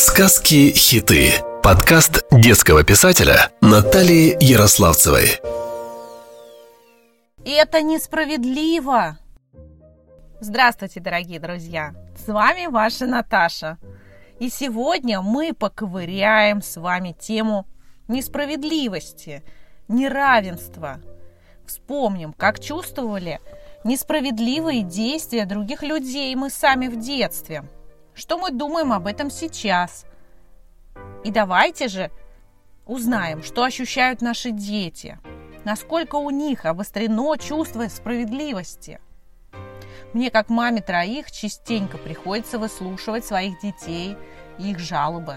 Сказки-хиты. Подкаст детского писателя Натальи Ярославцевой. Это несправедливо! Здравствуйте, дорогие друзья! С вами ваша Наташа. И сегодня мы поковыряем с вами тему несправедливости, неравенства. Вспомним, как чувствовали несправедливые действия других людей мы сами в детстве – что мы думаем об этом сейчас. И давайте же узнаем, что ощущают наши дети, насколько у них обострено чувство справедливости. Мне, как маме троих, частенько приходится выслушивать своих детей и их жалобы.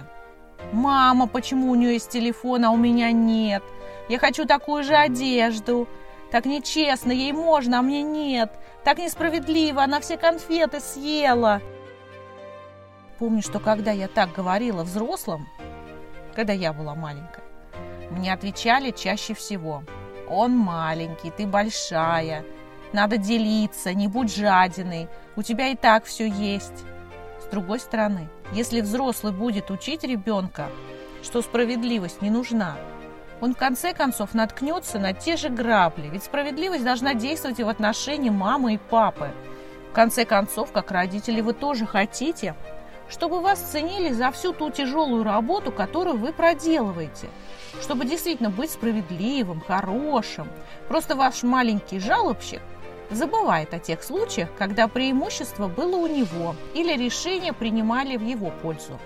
«Мама, почему у нее есть телефон, а у меня нет? Я хочу такую же одежду. Так нечестно, ей можно, а мне нет. Так несправедливо, она все конфеты съела». Помню, что когда я так говорила взрослым, когда я была маленькая, мне отвечали чаще всего «Он маленький, ты большая, надо делиться, не будь жадиной, у тебя и так все есть». С другой стороны, если взрослый будет учить ребенка, что справедливость не нужна, он в конце концов наткнется на те же грабли, ведь справедливость должна действовать и в отношении мамы и папы. В конце концов, как родители, вы тоже хотите, чтобы вас ценили за всю ту тяжелую работу, которую вы проделываете, чтобы действительно быть справедливым, хорошим. Просто ваш маленький жалобщик забывает о тех случаях, когда преимущество было у него или решения принимали в его пользу.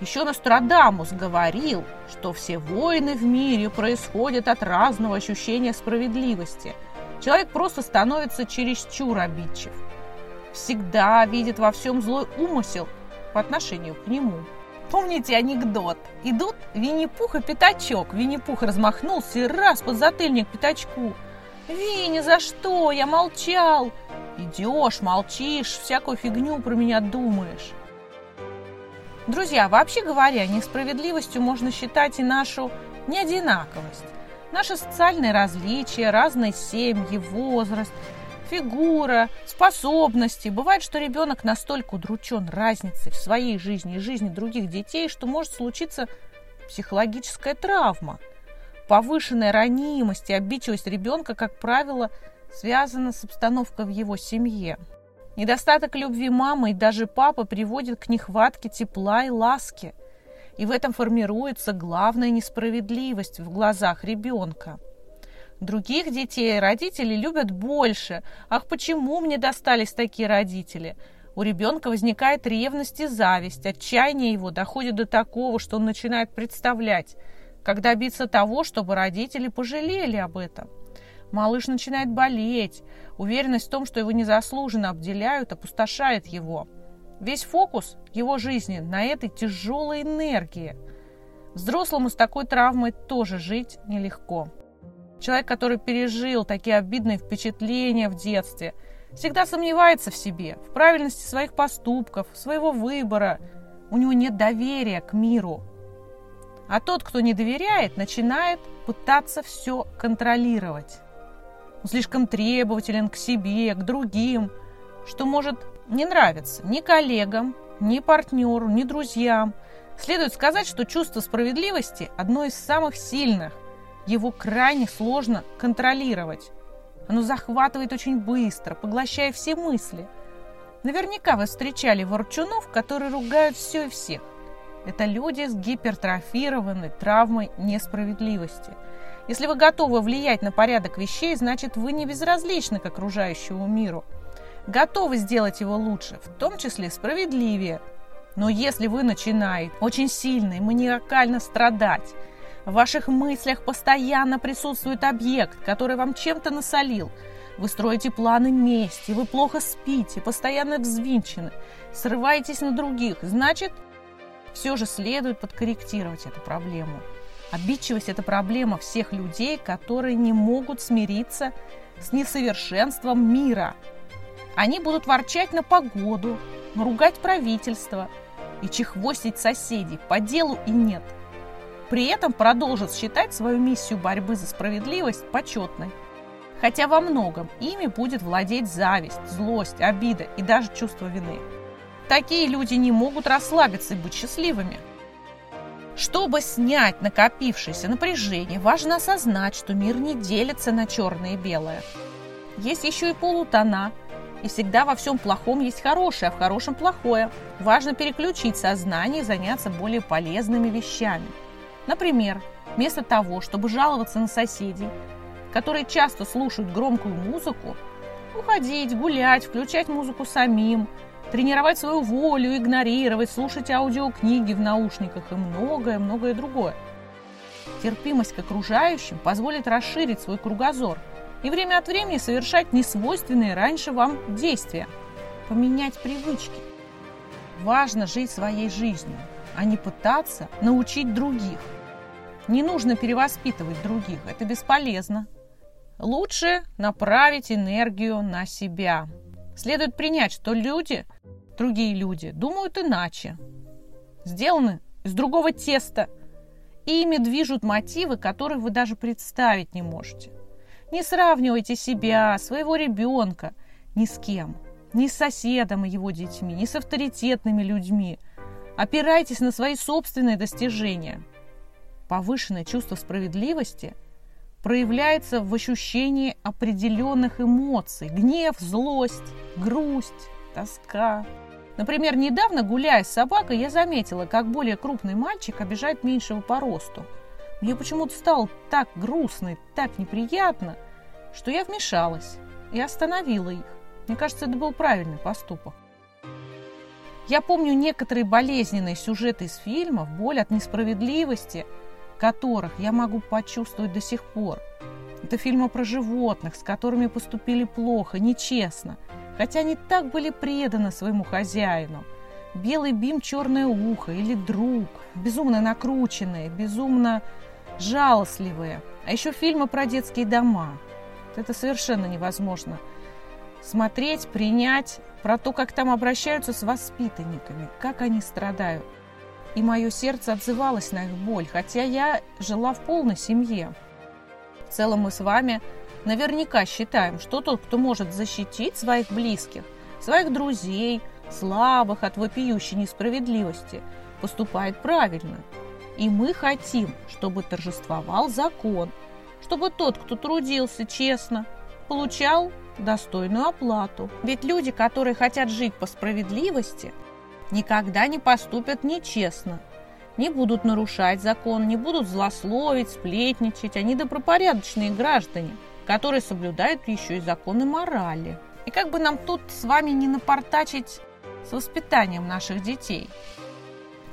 Еще Нострадамус говорил, что все войны в мире происходят от разного ощущения справедливости. Человек просто становится чересчур обидчив всегда видит во всем злой умысел по отношению к нему. Помните анекдот? Идут Винни-Пух и Пятачок. Винни-Пух размахнулся и раз под затыльник Пятачку. «Винни, за что? Я молчал!» «Идешь, молчишь, всякую фигню про меня думаешь». Друзья, вообще говоря, несправедливостью можно считать и нашу неодинаковость. Наши социальные различия, разные семьи, возраст – фигура, способности. Бывает, что ребенок настолько удручен разницей в своей жизни и жизни других детей, что может случиться психологическая травма. Повышенная ранимость и обидчивость ребенка, как правило, связана с обстановкой в его семье. Недостаток любви мамы и даже папы приводит к нехватке тепла и ласки. И в этом формируется главная несправедливость в глазах ребенка – Других детей родители любят больше. Ах, почему мне достались такие родители? У ребенка возникает ревность и зависть. Отчаяние его доходит до такого, что он начинает представлять, как добиться того, чтобы родители пожалели об этом. Малыш начинает болеть. Уверенность в том, что его незаслуженно обделяют, опустошает его. Весь фокус его жизни на этой тяжелой энергии. Взрослому с такой травмой тоже жить нелегко. Человек, который пережил такие обидные впечатления в детстве, всегда сомневается в себе, в правильности своих поступков, своего выбора. У него нет доверия к миру. А тот, кто не доверяет, начинает пытаться все контролировать. Он слишком требователен к себе, к другим, что может не нравиться ни коллегам, ни партнеру, ни друзьям. Следует сказать, что чувство справедливости – одно из самых сильных, его крайне сложно контролировать. Оно захватывает очень быстро, поглощая все мысли. Наверняка вы встречали ворчунов, которые ругают все и всех. Это люди с гипертрофированной травмой несправедливости. Если вы готовы влиять на порядок вещей, значит вы не безразличны к окружающему миру. Готовы сделать его лучше, в том числе справедливее. Но если вы начинаете очень сильно и маниакально страдать, в ваших мыслях постоянно присутствует объект, который вам чем-то насолил. Вы строите планы мести, вы плохо спите, постоянно взвинчены, срываетесь на других. Значит, все же следует подкорректировать эту проблему. Обидчивость – это проблема всех людей, которые не могут смириться с несовершенством мира. Они будут ворчать на погоду, ругать правительство и чехвостить соседей по делу и нет – при этом продолжат считать свою миссию борьбы за справедливость почетной. Хотя во многом ими будет владеть зависть, злость, обида и даже чувство вины. Такие люди не могут расслабиться и быть счастливыми. Чтобы снять накопившееся напряжение, важно осознать, что мир не делится на черное и белое. Есть еще и полутона, и всегда во всем плохом есть хорошее, а в хорошем плохое. Важно переключить сознание и заняться более полезными вещами. Например, вместо того, чтобы жаловаться на соседей, которые часто слушают громкую музыку, уходить, гулять, включать музыку самим, тренировать свою волю, игнорировать, слушать аудиокниги в наушниках и многое-многое другое. Терпимость к окружающим позволит расширить свой кругозор – и время от времени совершать несвойственные раньше вам действия. Поменять привычки. Важно жить своей жизнью, а не пытаться научить других. Не нужно перевоспитывать других, это бесполезно. Лучше направить энергию на себя. Следует принять, что люди, другие люди, думают иначе. Сделаны из другого теста. И ими движут мотивы, которых вы даже представить не можете. Не сравнивайте себя, своего ребенка ни с кем, ни с соседом и его детьми, ни с авторитетными людьми. Опирайтесь на свои собственные достижения. Повышенное чувство справедливости проявляется в ощущении определенных эмоций – гнев, злость, грусть, тоска. Например, недавно, гуляя с собакой, я заметила, как более крупный мальчик обижает меньшего по росту – мне почему-то стало так грустно и так неприятно, что я вмешалась и остановила их. Мне кажется, это был правильный поступок. Я помню некоторые болезненные сюжеты из фильмов, боль от несправедливости, которых я могу почувствовать до сих пор. Это фильмы про животных, с которыми поступили плохо, нечестно, хотя они так были преданы своему хозяину. Белый бим, черное ухо или друг, безумно накрученные, безумно жалостливые. А еще фильмы про детские дома. Это совершенно невозможно смотреть, принять про то, как там обращаются с воспитанниками, как они страдают. И мое сердце отзывалось на их боль, хотя я жила в полной семье. В целом мы с вами наверняка считаем, что тот, кто может защитить своих близких, своих друзей, слабых от вопиющей несправедливости, поступает правильно – и мы хотим, чтобы торжествовал закон, чтобы тот, кто трудился честно, получал достойную оплату. Ведь люди, которые хотят жить по справедливости, никогда не поступят нечестно, не будут нарушать закон, не будут злословить, сплетничать. Они добропорядочные граждане, которые соблюдают еще и законы морали. И как бы нам тут с вами не напортачить с воспитанием наших детей –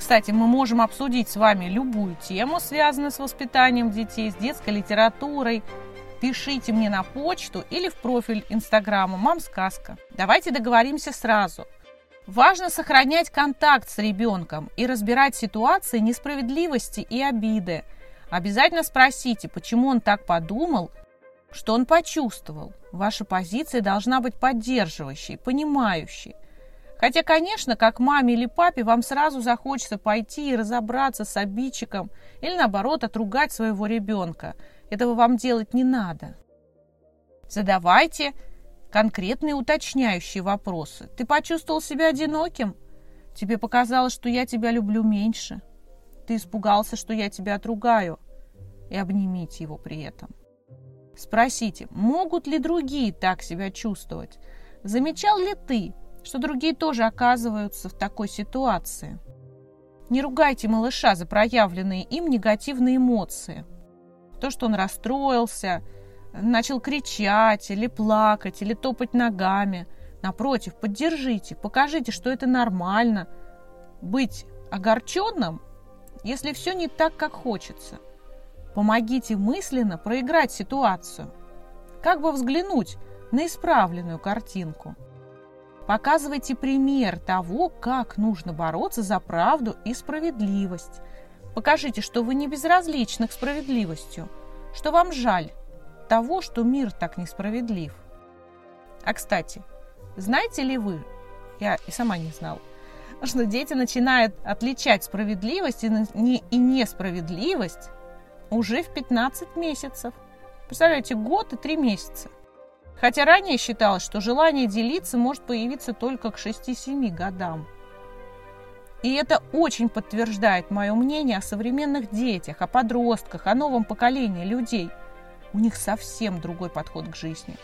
кстати, мы можем обсудить с вами любую тему, связанную с воспитанием детей, с детской литературой. Пишите мне на почту или в профиль Инстаграма «Мам сказка». Давайте договоримся сразу. Важно сохранять контакт с ребенком и разбирать ситуации несправедливости и обиды. Обязательно спросите, почему он так подумал, что он почувствовал. Ваша позиция должна быть поддерживающей, понимающей. Хотя, конечно, как маме или папе вам сразу захочется пойти и разобраться с обидчиком или, наоборот, отругать своего ребенка. Этого вам делать не надо. Задавайте конкретные уточняющие вопросы. Ты почувствовал себя одиноким? Тебе показалось, что я тебя люблю меньше? Ты испугался, что я тебя отругаю? И обнимите его при этом. Спросите, могут ли другие так себя чувствовать? Замечал ли ты, что другие тоже оказываются в такой ситуации. Не ругайте малыша за проявленные им негативные эмоции. То, что он расстроился, начал кричать или плакать, или топать ногами. Напротив, поддержите, покажите, что это нормально. Быть огорченным, если все не так, как хочется. Помогите мысленно проиграть ситуацию. Как бы взглянуть на исправленную картинку. Показывайте пример того, как нужно бороться за правду и справедливость. Покажите, что вы не безразличны к справедливостью, что вам жаль того, что мир так несправедлив. А кстати, знаете ли вы, я и сама не знала, что дети начинают отличать справедливость и несправедливость уже в 15 месяцев. Представляете, год и 3 месяца. Хотя ранее считалось, что желание делиться может появиться только к 6-7 годам. И это очень подтверждает мое мнение о современных детях, о подростках, о новом поколении людей. У них совсем другой подход к жизни,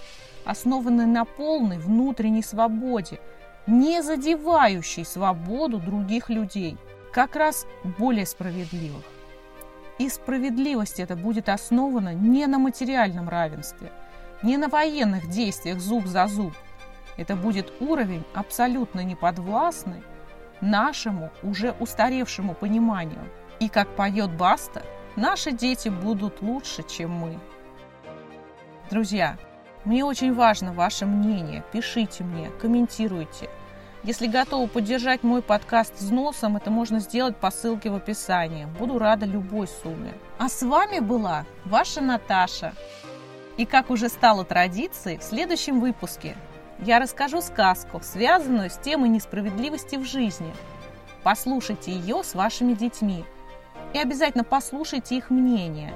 основанный на полной внутренней свободе, не задевающий свободу других людей, как раз более справедливых. И справедливость это будет основана не на материальном равенстве, не на военных действиях зуб за зуб. Это будет уровень абсолютно неподвластный нашему уже устаревшему пониманию. И как поет Баста, наши дети будут лучше, чем мы. Друзья, мне очень важно ваше мнение. Пишите мне, комментируйте. Если готовы поддержать мой подкаст взносом, это можно сделать по ссылке в описании. Буду рада любой сумме. А с вами была ваша Наташа. И как уже стало традицией, в следующем выпуске я расскажу сказку, связанную с темой несправедливости в жизни. Послушайте ее с вашими детьми. И обязательно послушайте их мнение.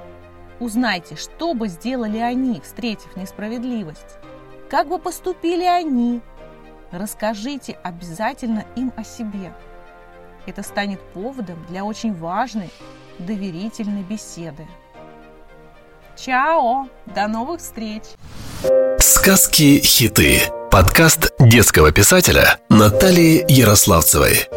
Узнайте, что бы сделали они, встретив несправедливость. Как бы поступили они. Расскажите обязательно им о себе. Это станет поводом для очень важной доверительной беседы. Чао! До новых встреч! Сказки-хиты. Подкаст детского писателя Натальи Ярославцевой.